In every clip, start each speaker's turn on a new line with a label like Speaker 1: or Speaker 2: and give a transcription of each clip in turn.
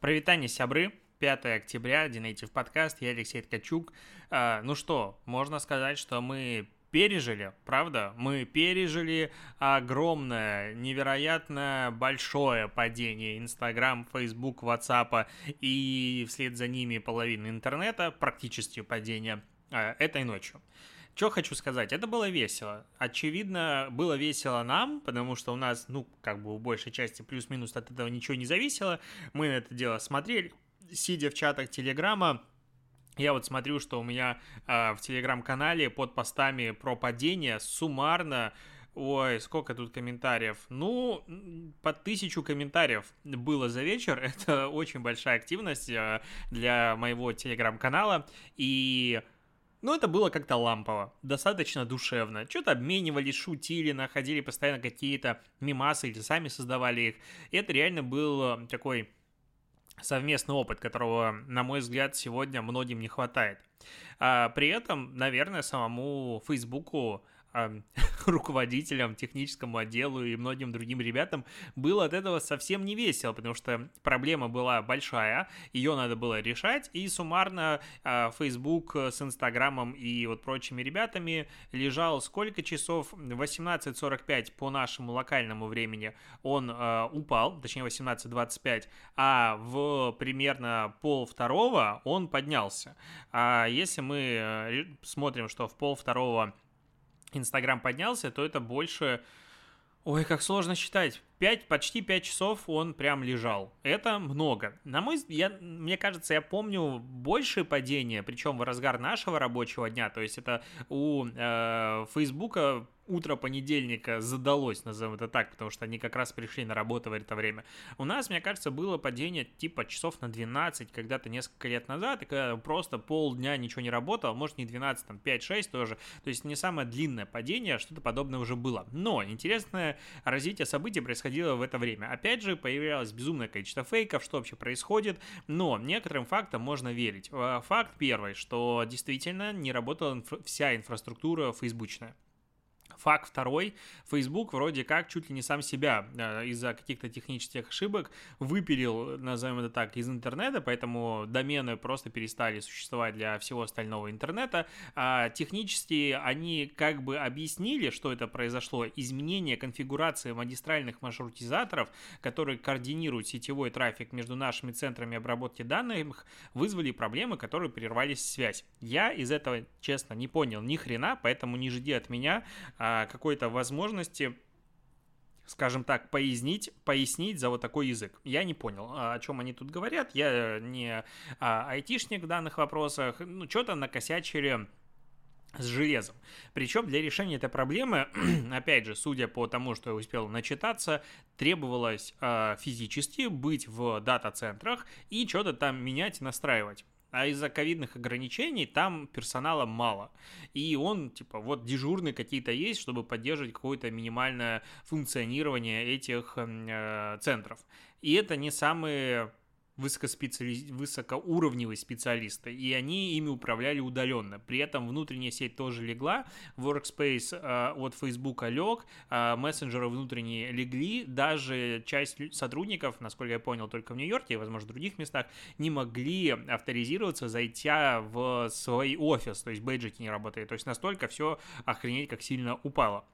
Speaker 1: Провитание сябры, 5 октября, Dinative подкаст, я Алексей Ткачук. А, ну что, можно сказать, что мы пережили, правда? Мы пережили огромное, невероятно большое падение Инстаграм, Фейсбук, Ватсапа и вслед за ними половины интернета, практически падение а, этой ночью. Что хочу сказать, это было весело. Очевидно, было весело нам, потому что у нас, ну, как бы у большей части плюс-минус от этого ничего не зависело. Мы на это дело смотрели, сидя в чатах Телеграма, я вот смотрю, что у меня э, в телеграм-канале под постами про падение суммарно Ой, сколько тут комментариев? Ну, под тысячу комментариев было за вечер. Это очень большая активность э, для моего телеграм-канала. И ну, это было как-то лампово, достаточно душевно. Что-то обменивались, шутили, находили постоянно какие-то мимасы или сами создавали их. И это реально был такой совместный опыт, которого, на мой взгляд, сегодня многим не хватает. А при этом, наверное, самому Фейсбуку руководителям, техническому отделу и многим другим ребятам было от этого совсем не весело, потому что проблема была большая, ее надо было решать, и суммарно э, Facebook с Инстаграмом и вот прочими ребятами лежал сколько часов? 18.45 по нашему локальному времени он э, упал, точнее 18.25, а в примерно пол второго он поднялся. А если мы э, смотрим, что в пол второго Инстаграм поднялся, то это больше... Ой, как сложно считать. 5, почти 5 часов он прям лежал. Это много. На мой я, мне кажется, я помню большее падение, причем в разгар нашего рабочего дня. То есть это у э, Фейсбука утро понедельника задалось, назовем это так, потому что они как раз пришли на работу в это время. У нас, мне кажется, было падение типа часов на 12 когда-то несколько лет назад, и когда просто полдня ничего не работало, может не 12, там 5-6 тоже. То есть не самое длинное падение, а что-то подобное уже было. Но интересное развитие событий происходило в это время. Опять же, появлялось безумное количество фейков, что вообще происходит, но некоторым фактам можно верить. Э, факт первый, что действительно не работала инфра- вся инфраструктура фейсбучная. Факт второй. Facebook вроде как чуть ли не сам себя э, из-за каких-то технических ошибок выпилил, назовем это так, из интернета, поэтому домены просто перестали существовать для всего остального интернета. А технически они как бы объяснили, что это произошло. Изменение конфигурации магистральных маршрутизаторов, которые координируют сетевой трафик между нашими центрами обработки данных, вызвали проблемы, которые прервали связь. Я из этого, честно, не понял ни хрена, поэтому не жди от меня а, какой-то возможности скажем так, пояснить, пояснить за вот такой язык. Я не понял, а, о чем они тут говорят. Я не а, айтишник в данных вопросах. Ну, что-то накосячили с железом. Причем для решения этой проблемы, опять же, судя по тому, что я успел начитаться, требовалось э, физически быть в дата-центрах и что-то там менять, настраивать а из-за ковидных ограничений там персонала мало. И он, типа, вот дежурные какие-то есть, чтобы поддерживать какое-то минимальное функционирование этих э, центров. И это не самые высокоспециали... высокоуровневые специалисты, и они ими управляли удаленно. При этом внутренняя сеть тоже легла, Workspace э, от Facebook лег, э, мессенджеры внутренние легли, даже часть сотрудников, насколько я понял, только в Нью-Йорке и, возможно, в других местах, не могли авторизироваться, зайти в свой офис, то есть бейджики не работали. То есть настолько все охренеть как сильно упало.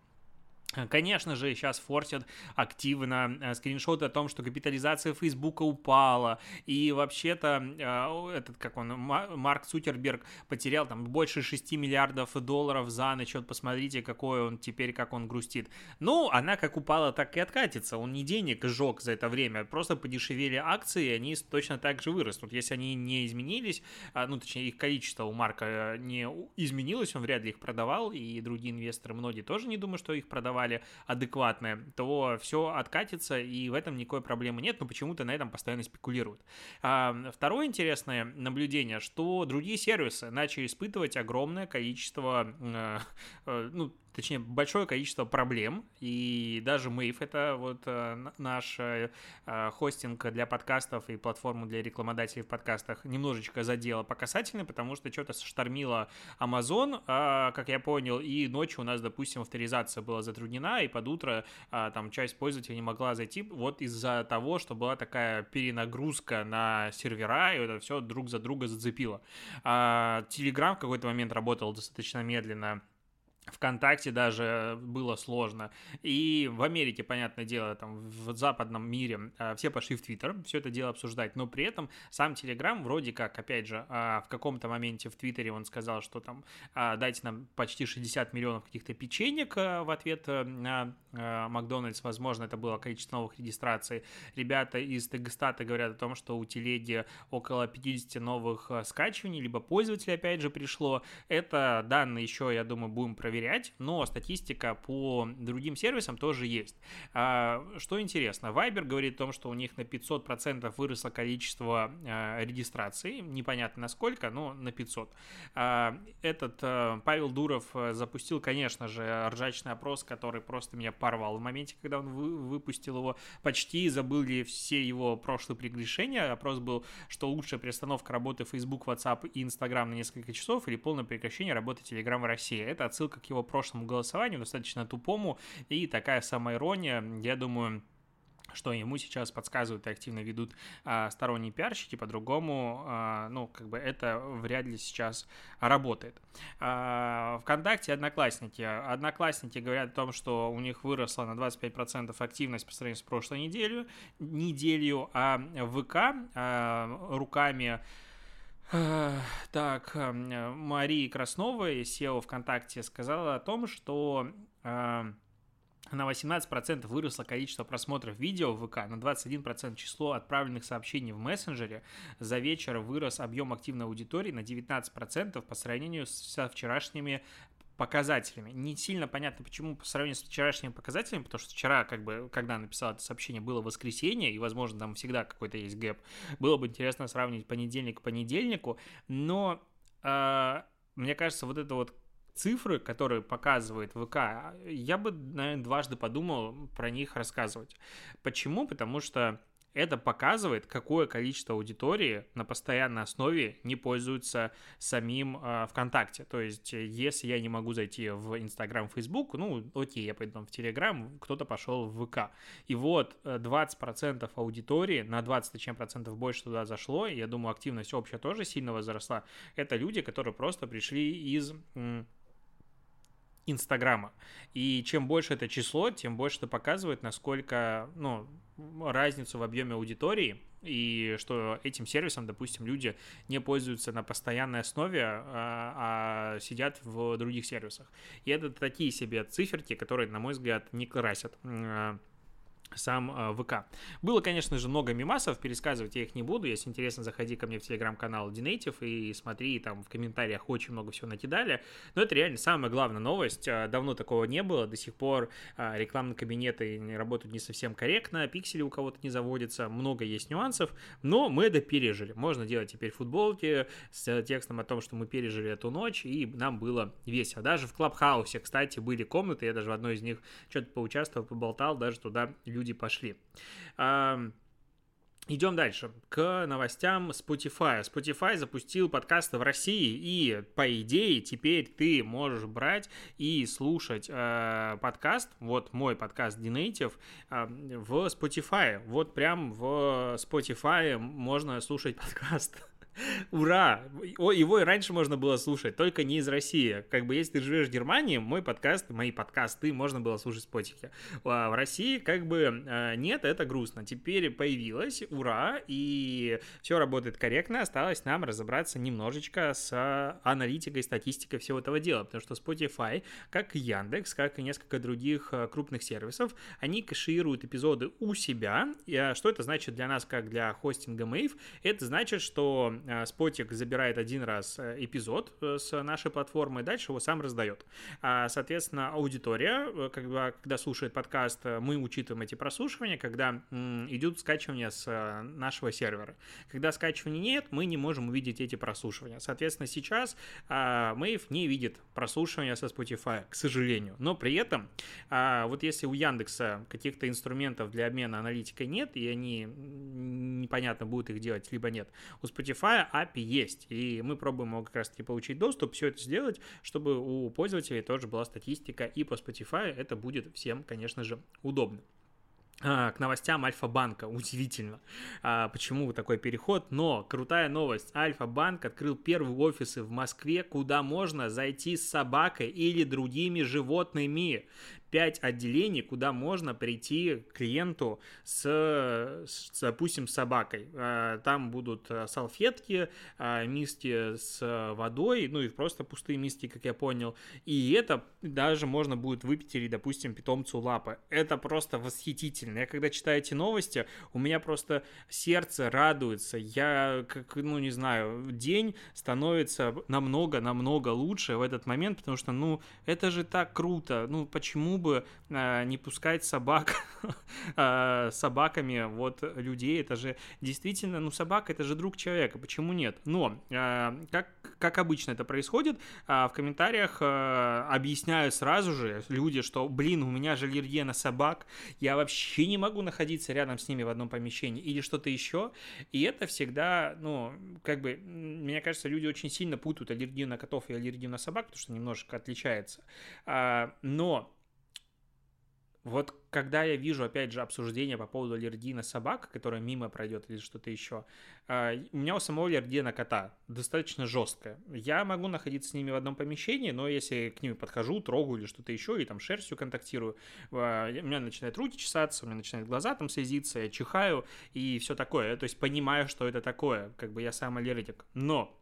Speaker 1: Конечно же, сейчас форсят активно э, скриншоты о том, что капитализация Фейсбука упала, и вообще-то э, этот, как он, Марк Цукерберг потерял там больше 6 миллиардов долларов за ночь, вот посмотрите, какой он теперь, как он грустит. Ну, она как упала, так и откатится, он не денег сжег за это время, просто подешевели акции, и они точно так же вырастут. Если они не изменились, а, ну, точнее, их количество у Марка не изменилось, он вряд ли их продавал, и другие инвесторы, многие тоже не думают, что их продавали, давали адекватное, то все откатится, и в этом никакой проблемы нет, но почему-то на этом постоянно спекулируют. А, второе интересное наблюдение, что другие сервисы начали испытывать огромное количество, э, э, ну, точнее, большое количество проблем, и даже Mave, это вот э, наш э, э, хостинг для подкастов и платформу для рекламодателей в подкастах, немножечко задела по касательной, потому что что-то штормило Amazon, э, как я понял, и ночью у нас, допустим, авторизация была затруднена, и под утро э, там часть пользователей не могла зайти вот из-за того, что была такая перенагрузка на сервера, и это все друг за друга зацепило. А, Telegram в какой-то момент работал достаточно медленно, ВКонтакте даже было сложно. И в Америке, понятное дело, там в западном мире а, все пошли в Твиттер, все это дело обсуждать. Но при этом сам Телеграм вроде как, опять же, а, в каком-то моменте в Твиттере он сказал, что там а, дайте нам почти 60 миллионов каких-то печенек в ответ э, на Макдональдс. Возможно, это было количество новых регистраций. Ребята из Тегстата говорят о том, что у Телеги около 50 новых скачиваний, либо пользователей, опять же, пришло. Это данные еще, я думаю, будем проверять проверять, но статистика по другим сервисам тоже есть. А, что интересно, Viber говорит о том, что у них на 500% выросло количество а, регистраций, непонятно насколько, но на 500. А, этот Павел Дуров запустил, конечно же, ржачный опрос, который просто меня порвал в моменте, когда он выпустил его. Почти забыли все его прошлые прегрешения. Опрос был, что лучшая приостановка работы Facebook, WhatsApp и Instagram на несколько часов или полное прекращение работы Telegram в России. Это отсылка к его прошлому голосованию, достаточно тупому, и такая самоирония, я думаю, что ему сейчас подсказывают и активно ведут а, сторонние пиарщики, по-другому, а, ну, как бы это вряд ли сейчас работает. А, ВКонтакте Одноклассники. Одноклассники говорят о том, что у них выросла на 25% активность по сравнению с прошлой неделю, неделю, а ВК а, руками так, эм, Мария Краснова, SEO ВКонтакте, сказала о том, что эм, на 18% выросло количество просмотров видео в ВК, на 21% число отправленных сообщений в мессенджере. За вечер вырос объем активной аудитории на 19% по сравнению со вчерашними показателями. Не сильно понятно, почему по сравнению с вчерашними показателями, потому что вчера, как бы, когда написал это сообщение, было воскресенье, и, возможно, там всегда какой-то есть гэп. Было бы интересно сравнить понедельник к понедельнику, но э, мне кажется, вот это вот цифры, которые показывает ВК, я бы, наверное, дважды подумал про них рассказывать. Почему? Потому что это показывает, какое количество аудитории на постоянной основе не пользуются самим э, ВКонтакте. То есть, если я не могу зайти в Инстаграм, Фейсбук, ну, окей, я пойду в Телеграм, кто-то пошел в ВК. И вот 20% э, аудитории, на 20 чем процентов больше туда зашло, я думаю, активность общая тоже сильно возросла, это люди, которые просто пришли из Инстаграма. И чем больше это число, тем больше это показывает, насколько, ну, разницу в объеме аудитории, и что этим сервисом, допустим, люди не пользуются на постоянной основе, а, а сидят в других сервисах. И это такие себе циферки, которые, на мой взгляд, не красят сам э, ВК. Было, конечно же, много мимасов, пересказывать я их не буду. Если интересно, заходи ко мне в телеграм-канал Dinative и смотри, там в комментариях очень много всего накидали. Но это реально самая главная новость. Э, давно такого не было, до сих пор э, рекламные кабинеты работают не совсем корректно, пиксели у кого-то не заводятся, много есть нюансов, но мы это пережили. Можно делать теперь футболки с текстом о том, что мы пережили эту ночь, и нам было весело. Даже в Клабхаусе, кстати, были комнаты, я даже в одной из них что-то поучаствовал, поболтал, даже туда люди пошли. Идем дальше к новостям Spotify. Spotify запустил подкасты в России, и по идее теперь ты можешь брать и слушать э, подкаст, вот мой подкаст Dinative, э, в Spotify. Вот прям в Spotify можно слушать подкаст. Ура! Его и раньше можно было слушать, только не из России. Как бы, если ты живешь в Германии, мой подкаст, мои подкасты можно было слушать в Спотике. А в России, как бы, а, нет, это грустно. Теперь появилось, ура, и все работает корректно. Осталось нам разобраться немножечко с аналитикой, статистикой всего этого дела, потому что Spotify, как и Яндекс, как и несколько других а, крупных сервисов, они кэшируют эпизоды у себя. И что это значит для нас, как для хостинга Mave? Это значит, что Спотик забирает один раз эпизод с нашей платформы, дальше его сам раздает. А, соответственно, аудитория, когда, когда слушает подкаст, мы учитываем эти прослушивания, когда идут скачивания с нашего сервера. Когда скачивания нет, мы не можем увидеть эти прослушивания. Соответственно, сейчас Мэйв не видит прослушивания со Spotify, к сожалению. Но при этом, вот если у Яндекса каких-то инструментов для обмена аналитикой нет, и они непонятно, будут их делать, либо нет. У Spotify API есть, и мы пробуем его как раз-таки получить доступ, все это сделать, чтобы у пользователей тоже была статистика, и по Spotify это будет всем, конечно же, удобно а, к новостям Альфа-банка. Удивительно, а, почему такой переход. Но крутая новость. Альфа-банк открыл первые офисы в Москве, куда можно зайти с собакой или другими животными. 5 отделений, куда можно прийти клиенту с, с допустим, собакой. А, там будут а, салфетки, а, миски с водой, ну и просто пустые миски, как я понял. И это даже можно будет выпить допустим, питомцу лапы. Это просто восхитительно. Я когда читаю эти новости, у меня просто сердце радуется. Я, как, ну не знаю, день становится намного-намного лучше в этот момент, потому что, ну, это же так круто. Ну, почему бы э, не пускать собак э, собаками вот людей. Это же действительно, ну, собака это же друг человека. Почему нет? Но, э, как, как обычно это происходит, э, в комментариях э, объясняют сразу же люди, что, блин, у меня же аллергия на собак, я вообще не могу находиться рядом с ними в одном помещении или что-то еще. И это всегда, ну, как бы, мне кажется, люди очень сильно путают аллергию на котов и аллергию на собак, потому что немножко отличается. А, но вот когда я вижу, опять же, обсуждение по поводу аллергии на собак, которая мимо пройдет или что-то еще, а, у меня у самого аллергия на кота достаточно жесткая. Я могу находиться с ними в одном помещении, но если к ним подхожу, трогаю или что-то еще, и там шерстью контактирую, а, у меня начинают руки чесаться, у меня начинают глаза там слезиться, я чихаю и все такое. То есть понимаю, что это такое, как бы я сам аллергик. Но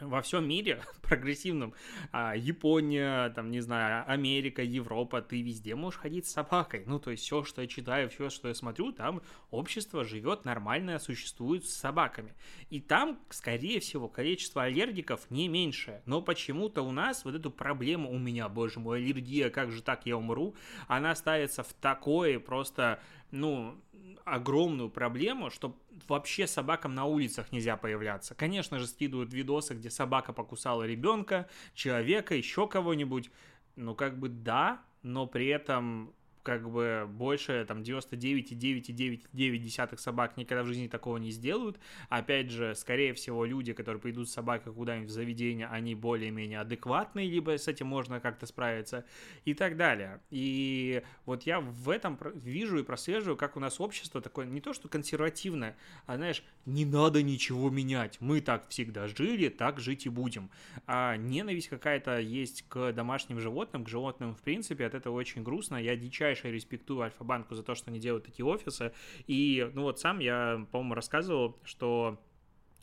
Speaker 1: во всем мире прогрессивном, а, Япония, там, не знаю, Америка, Европа, ты везде можешь ходить с собакой. Ну, то есть все, что я читаю, все, что я смотрю, там общество живет нормально, существует с собаками. И там, скорее всего, количество аллергиков не меньшее. Но почему-то у нас вот эту проблему, у меня, боже мой, аллергия, как же так, я умру, она ставится в такое просто, ну, огромную проблему, что вообще собакам на улицах нельзя появляться. Конечно же, скидывают видосы, где собака покусала ребенка, человека, еще кого-нибудь. Ну, как бы да, но при этом как бы больше там 99,9,9 собак никогда в жизни такого не сделают. Опять же, скорее всего, люди, которые придут с собакой куда-нибудь в заведение, они более-менее адекватные, либо с этим можно как-то справиться и так далее. И вот я в этом вижу и прослеживаю, как у нас общество такое не то что консервативное, а знаешь, не надо ничего менять. Мы так всегда жили, так жить и будем. А ненависть какая-то есть к домашним животным, к животным в принципе, от этого очень грустно. Я дичайше дичайше респектую Альфа-банку за то, что они делают такие офисы. И, ну вот сам я, по-моему, рассказывал, что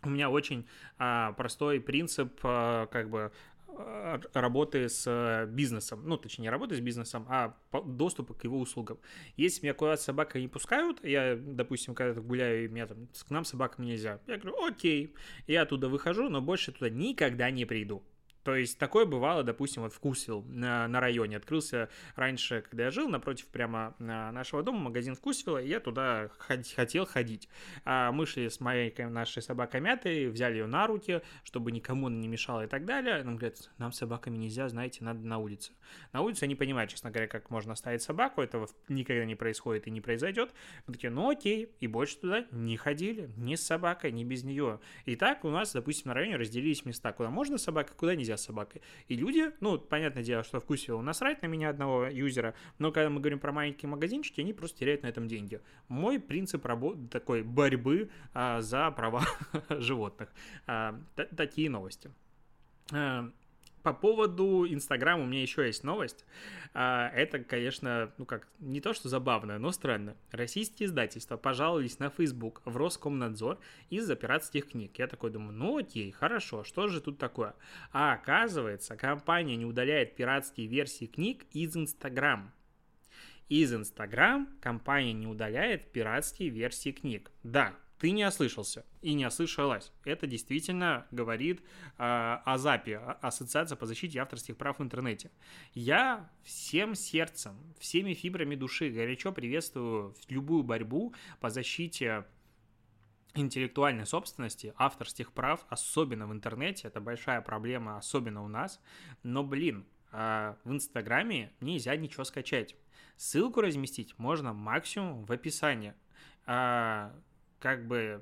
Speaker 1: у меня очень а, простой принцип, а, как бы а, работы с бизнесом, ну, точнее, не работы с бизнесом, а доступа к его услугам. Если меня куда-то собака не пускают, я, допустим, когда-то гуляю, и меня там, к нам собакам нельзя, я говорю, окей, я оттуда выхожу, но больше туда никогда не приду. То есть такое бывало, допустим, вот Вкусвилл на, на районе. Открылся раньше, когда я жил, напротив прямо нашего дома магазин Вкусвилла, и я туда ходить, хотел ходить. А мы шли с моей нашей собакой мятой, взяли ее на руки, чтобы никому она не мешала и так далее. Нам говорят, нам собаками нельзя, знаете, надо на улице. На улице не понимаю, честно говоря, как можно оставить собаку, этого никогда не происходит и не произойдет. Мы такие, ну окей, и больше туда не ходили, ни с собакой, ни без нее. И так у нас, допустим, на районе разделились места, куда можно собака, куда нельзя нельзя с собакой. И люди, ну, понятное дело, что вкусвилл насрать на меня одного юзера, но когда мы говорим про маленькие магазинчики, они просто теряют на этом деньги. Мой принцип работы, такой борьбы а, за права животных. А, такие новости. По поводу Инстаграма у меня еще есть новость. А, это, конечно, ну как, не то что забавно, но странно. Российские издательства пожаловались на Facebook в Роскомнадзор из-за пиратских книг. Я такой думаю, ну окей, хорошо, что же тут такое? А оказывается, компания не удаляет пиратские версии книг из Инстаграм. Из Инстаграм компания не удаляет пиратские версии книг. Да, ты не ослышался и не ослышалась. Это действительно говорит э, о ЗАПе, Ассоциация по защите авторских прав в интернете. Я всем сердцем, всеми фибрами души горячо приветствую любую борьбу по защите интеллектуальной собственности, авторских прав, особенно в интернете, это большая проблема, особенно у нас. Но, блин, а, в Инстаграме нельзя ничего скачать. Ссылку разместить можно максимум в описании. А, как бы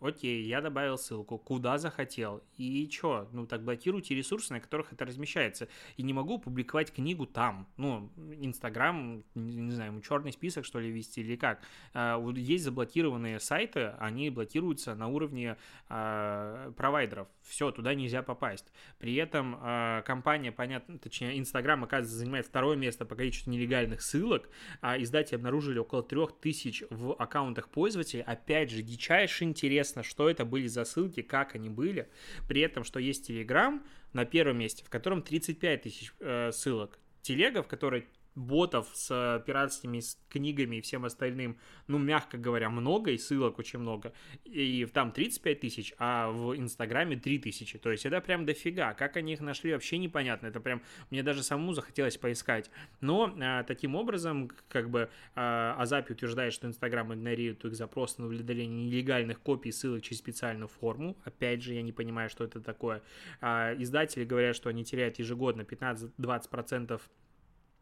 Speaker 1: окей, я добавил ссылку, куда захотел, и чё, ну так блокируйте ресурсы, на которых это размещается, и не могу публиковать книгу там, ну, Инстаграм, не знаю, ему черный список, что ли, вести или как, а, есть заблокированные сайты, они блокируются на уровне а, провайдеров, все, туда нельзя попасть, при этом а, компания, понятно, точнее, Инстаграм, оказывается, занимает второе место по количеству нелегальных ссылок, а издатели обнаружили около трех тысяч в аккаунтах пользователей, опять же, дичайший интерес интересно, что это были за ссылки, как они были. При этом, что есть Telegram на первом месте, в котором 35 тысяч э, ссылок. Телега, в которой ботов с пиратскими книгами и всем остальным, ну, мягко говоря, много, и ссылок очень много, и там 35 тысяч, а в Инстаграме 3 тысячи, то есть это прям дофига, как они их нашли, вообще непонятно, это прям, мне даже самому захотелось поискать, но а, таким образом, как бы а, Азапи утверждает, что Инстаграм игнорирует их запросы на удаление нелегальных копий ссылок через специальную форму, опять же, я не понимаю, что это такое, а, издатели говорят, что они теряют ежегодно 15-20%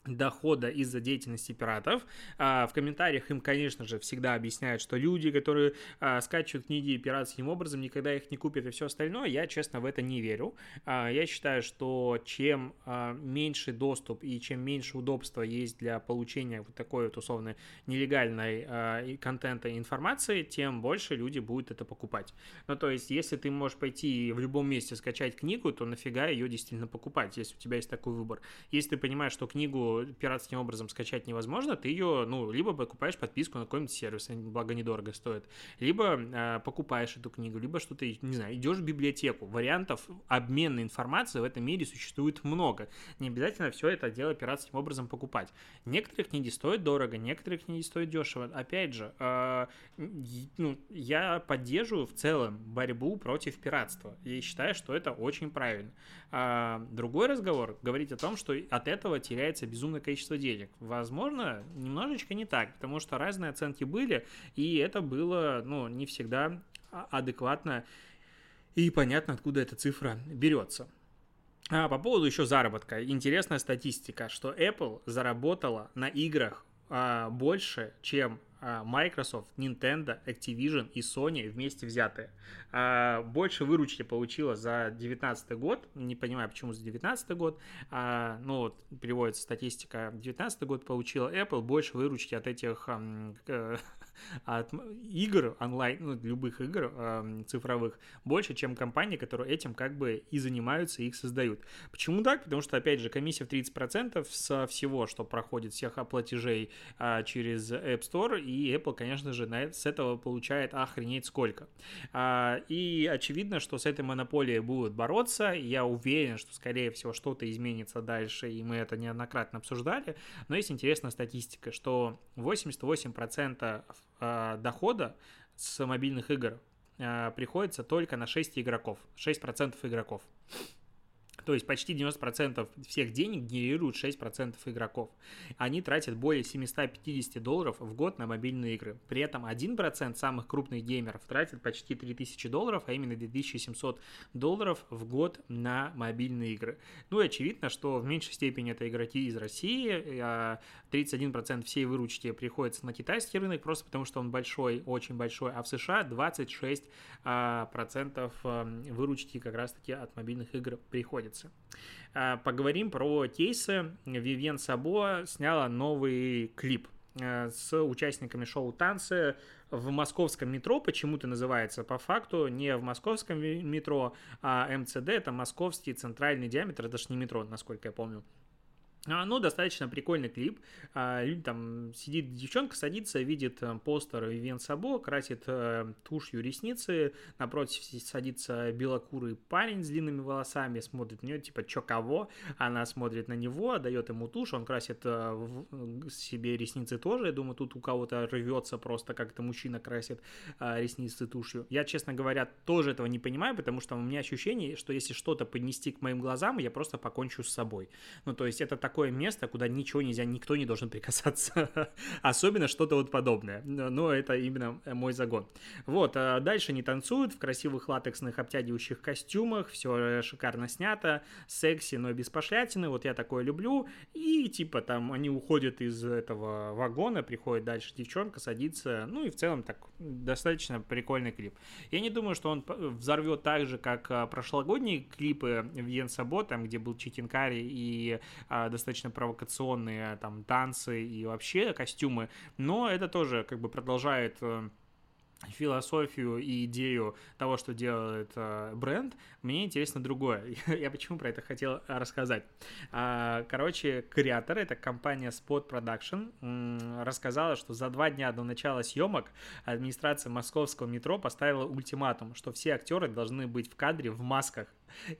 Speaker 1: дохода из-за деятельности пиратов. А, в комментариях им, конечно же, всегда объясняют, что люди, которые а, скачивают книги пиратским образом, никогда их не купят и все остальное. Я, честно, в это не верю. А, я считаю, что чем меньше доступ и чем меньше удобства есть для получения вот такой вот условно нелегальной контента и информации, тем больше люди будут это покупать. Ну, то есть, если ты можешь пойти в любом месте скачать книгу, то нафига ее действительно покупать, если у тебя есть такой выбор. Если ты понимаешь, что книгу пиратским образом скачать невозможно, ты ее, ну, либо покупаешь подписку на какой-нибудь сервис, благо недорого стоит, либо э, покупаешь эту книгу, либо что-то, не знаю, идешь в библиотеку. Вариантов обмена информацией в этом мире существует много. Не обязательно все это дело пиратским образом покупать. Некоторые книги стоят дорого, некоторые книги стоят дешево. Опять же, э, ну, я поддерживаю в целом борьбу против пиратства и считаю, что это очень правильно. А другой разговор говорить о том, что от этого теряется безумно безумное количество денег. Возможно, немножечко не так, потому что разные оценки были, и это было, ну, не всегда адекватно и понятно, откуда эта цифра берется. А по поводу еще заработка. Интересная статистика, что Apple заработала на играх а, больше, чем а, Microsoft, Nintendo, Activision и Sony вместе взятые. А, больше выручки получила за 2019 год, не понимаю, почему за 2019 год, а, ну вот переводится статистика, 2019 год получила Apple. Больше выручки от этих от игр онлайн, ну, всех игр э, цифровых больше, чем компании, которые этим как бы и занимаются, и их создают. Почему так? Потому что, опять же, комиссия в 30% со всего, что проходит, всех платежей э, через App Store, и Apple, конечно же, на, с этого получает охренеть сколько. А, и очевидно, что с этой монополией будут бороться. Я уверен, что, скорее всего, что-то изменится дальше, и мы это неоднократно обсуждали. Но есть интересная статистика, что 88% э, дохода с мобильных игр э, приходится только на 6 игроков, 6% игроков. То есть почти 90% всех денег генерируют 6% игроков. Они тратят более 750 долларов в год на мобильные игры. При этом 1% самых крупных геймеров тратят почти 3000 долларов, а именно 2700 долларов в год на мобильные игры. Ну и очевидно, что в меньшей степени это игроки из России. 31% а всей выручки приходится на китайский рынок, просто потому что он большой, очень большой. А в США 26% а, выручки как раз-таки от мобильных игр приходится нравится. А, поговорим про кейсы. Вивьен Сабо сняла новый клип а, с участниками шоу «Танцы» в московском метро, почему-то называется по факту, не в московском метро, а МЦД, это московский центральный диаметр, это же не метро, насколько я помню. А, ну, достаточно прикольный клип. А, там сидит девчонка, садится, видит э, постер Вивен Сабо, красит э, тушью ресницы, напротив садится белокурый парень с длинными волосами, смотрит на нее, типа, чё кого? Она смотрит на него, дает ему тушь, он красит э, себе ресницы тоже. Я думаю, тут у кого-то рвется просто, как это мужчина красит ресницы тушью. Я, честно говоря, тоже этого не понимаю, потому что у меня ощущение, что если что-то поднести к моим глазам, я просто покончу с собой. Ну, то есть это так такое место, куда ничего нельзя, никто не должен прикасаться. Особенно что-то вот подобное. Но это именно мой загон. Вот, а дальше не танцуют в красивых латексных обтягивающих костюмах, все шикарно снято, секси, но без пошлятины, вот я такое люблю. И типа там они уходят из этого вагона, приходит дальше девчонка, садится, ну и в целом так достаточно прикольный клип. Я не думаю, что он взорвет так же, как а, прошлогодние клипы в Йенсабо, там, где был Читинкари и а, провокационные там танцы и вообще костюмы, но это тоже как бы продолжает э, философию и идею того, что делает э, бренд, мне интересно другое. Я почему про это хотел рассказать. А, короче, креатор, это компания Spot Production, рассказала, что за два дня до начала съемок администрация московского метро поставила ультиматум, что все актеры должны быть в кадре в масках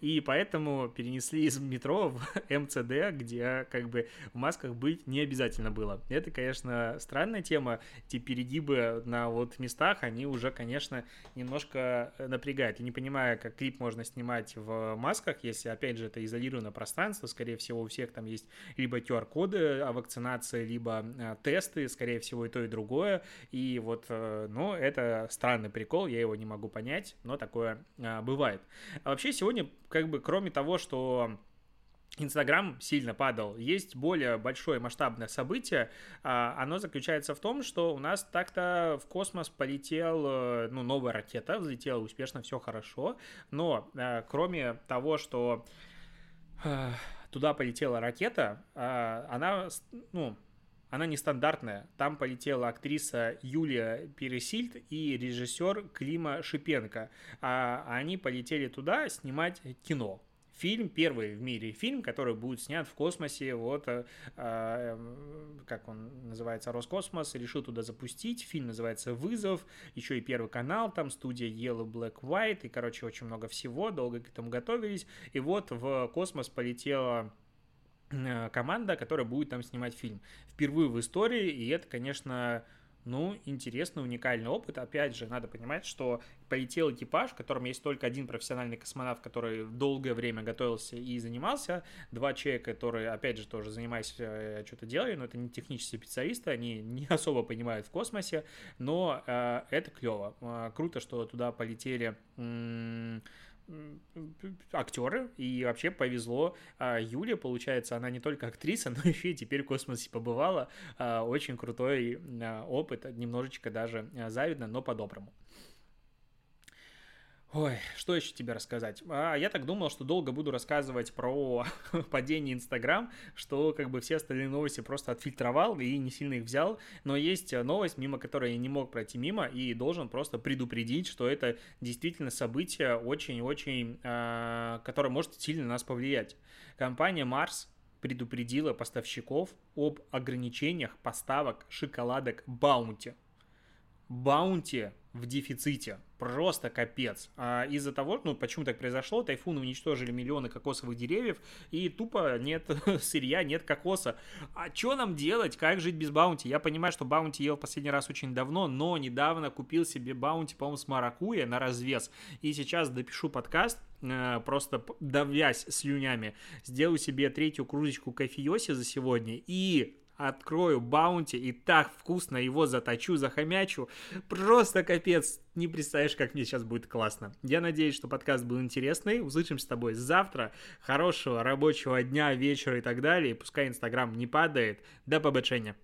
Speaker 1: и поэтому перенесли из метро в МЦД, где как бы в масках быть не обязательно было. Это, конечно, странная тема. Эти перегибы на вот местах, они уже, конечно, немножко напрягают. Я не понимаю, как клип можно снимать в масках, если, опять же, это изолированное пространство, скорее всего, у всех там есть либо QR-коды о вакцинации, либо э, тесты, скорее всего, и то, и другое. И вот, э, ну, это странный прикол, я его не могу понять, но такое э, бывает. А вообще, сегодня как бы, кроме того, что Инстаграм сильно падал. Есть более большое масштабное событие. А, оно заключается в том, что у нас так-то в космос полетел, э, ну, новая ракета, взлетела успешно, все хорошо. Но э, кроме того, что э, туда полетела ракета, она, ну, она нестандартная. Там полетела актриса Юлия Пересильд и режиссер Клима Шипенко. А они полетели туда снимать кино. Фильм, первый в мире фильм, который будет снят в космосе, вот, э, э, как он называется, Роскосмос, решил туда запустить, фильм называется «Вызов», еще и Первый канал, там студия Yellow, Black, White, и, короче, очень много всего, долго к этому готовились, и вот в космос полетела команда, которая будет там снимать фильм. Впервые в истории, и это, конечно, ну, интересный, уникальный опыт. Опять же, надо понимать, что полетел экипаж, в котором есть только один профессиональный космонавт, который долгое время готовился и занимался, два человека, которые, опять же, тоже занимались, э, что-то делали, но это не технические специалисты, они не особо понимают в космосе, но э, это клево. Э, круто, что туда полетели... М- актеры, и вообще повезло а, Юле, получается, она не только актриса, но еще и теперь в космосе побывала. А, очень крутой а, опыт, немножечко даже завидно, но по-доброму. Ой, что еще тебе рассказать? А, я так думал, что долго буду рассказывать про падение Инстаграм, что как бы все остальные новости просто отфильтровал и не сильно их взял. Но есть новость, мимо которой я не мог пройти мимо и должен просто предупредить, что это действительно событие очень-очень, э, которое может сильно на нас повлиять. Компания Mars предупредила поставщиков об ограничениях поставок шоколадок Баунти. Баунти в дефиците. Просто капец. А из-за того, ну, почему так произошло, тайфуны уничтожили миллионы кокосовых деревьев, и тупо нет сырья, нет кокоса. А что нам делать? Как жить без баунти? Я понимаю, что баунти ел последний раз очень давно, но недавно купил себе баунти, по-моему, с маракуя на развес. И сейчас допишу подкаст, э, просто давясь слюнями, сделаю себе третью кружечку кофеёси за сегодня и открою баунти и так вкусно его заточу, захомячу. Просто капец. Не представляешь, как мне сейчас будет классно. Я надеюсь, что подкаст был интересный. Услышимся с тобой завтра. Хорошего рабочего дня, вечера и так далее. Пускай Инстаграм не падает. До побочения.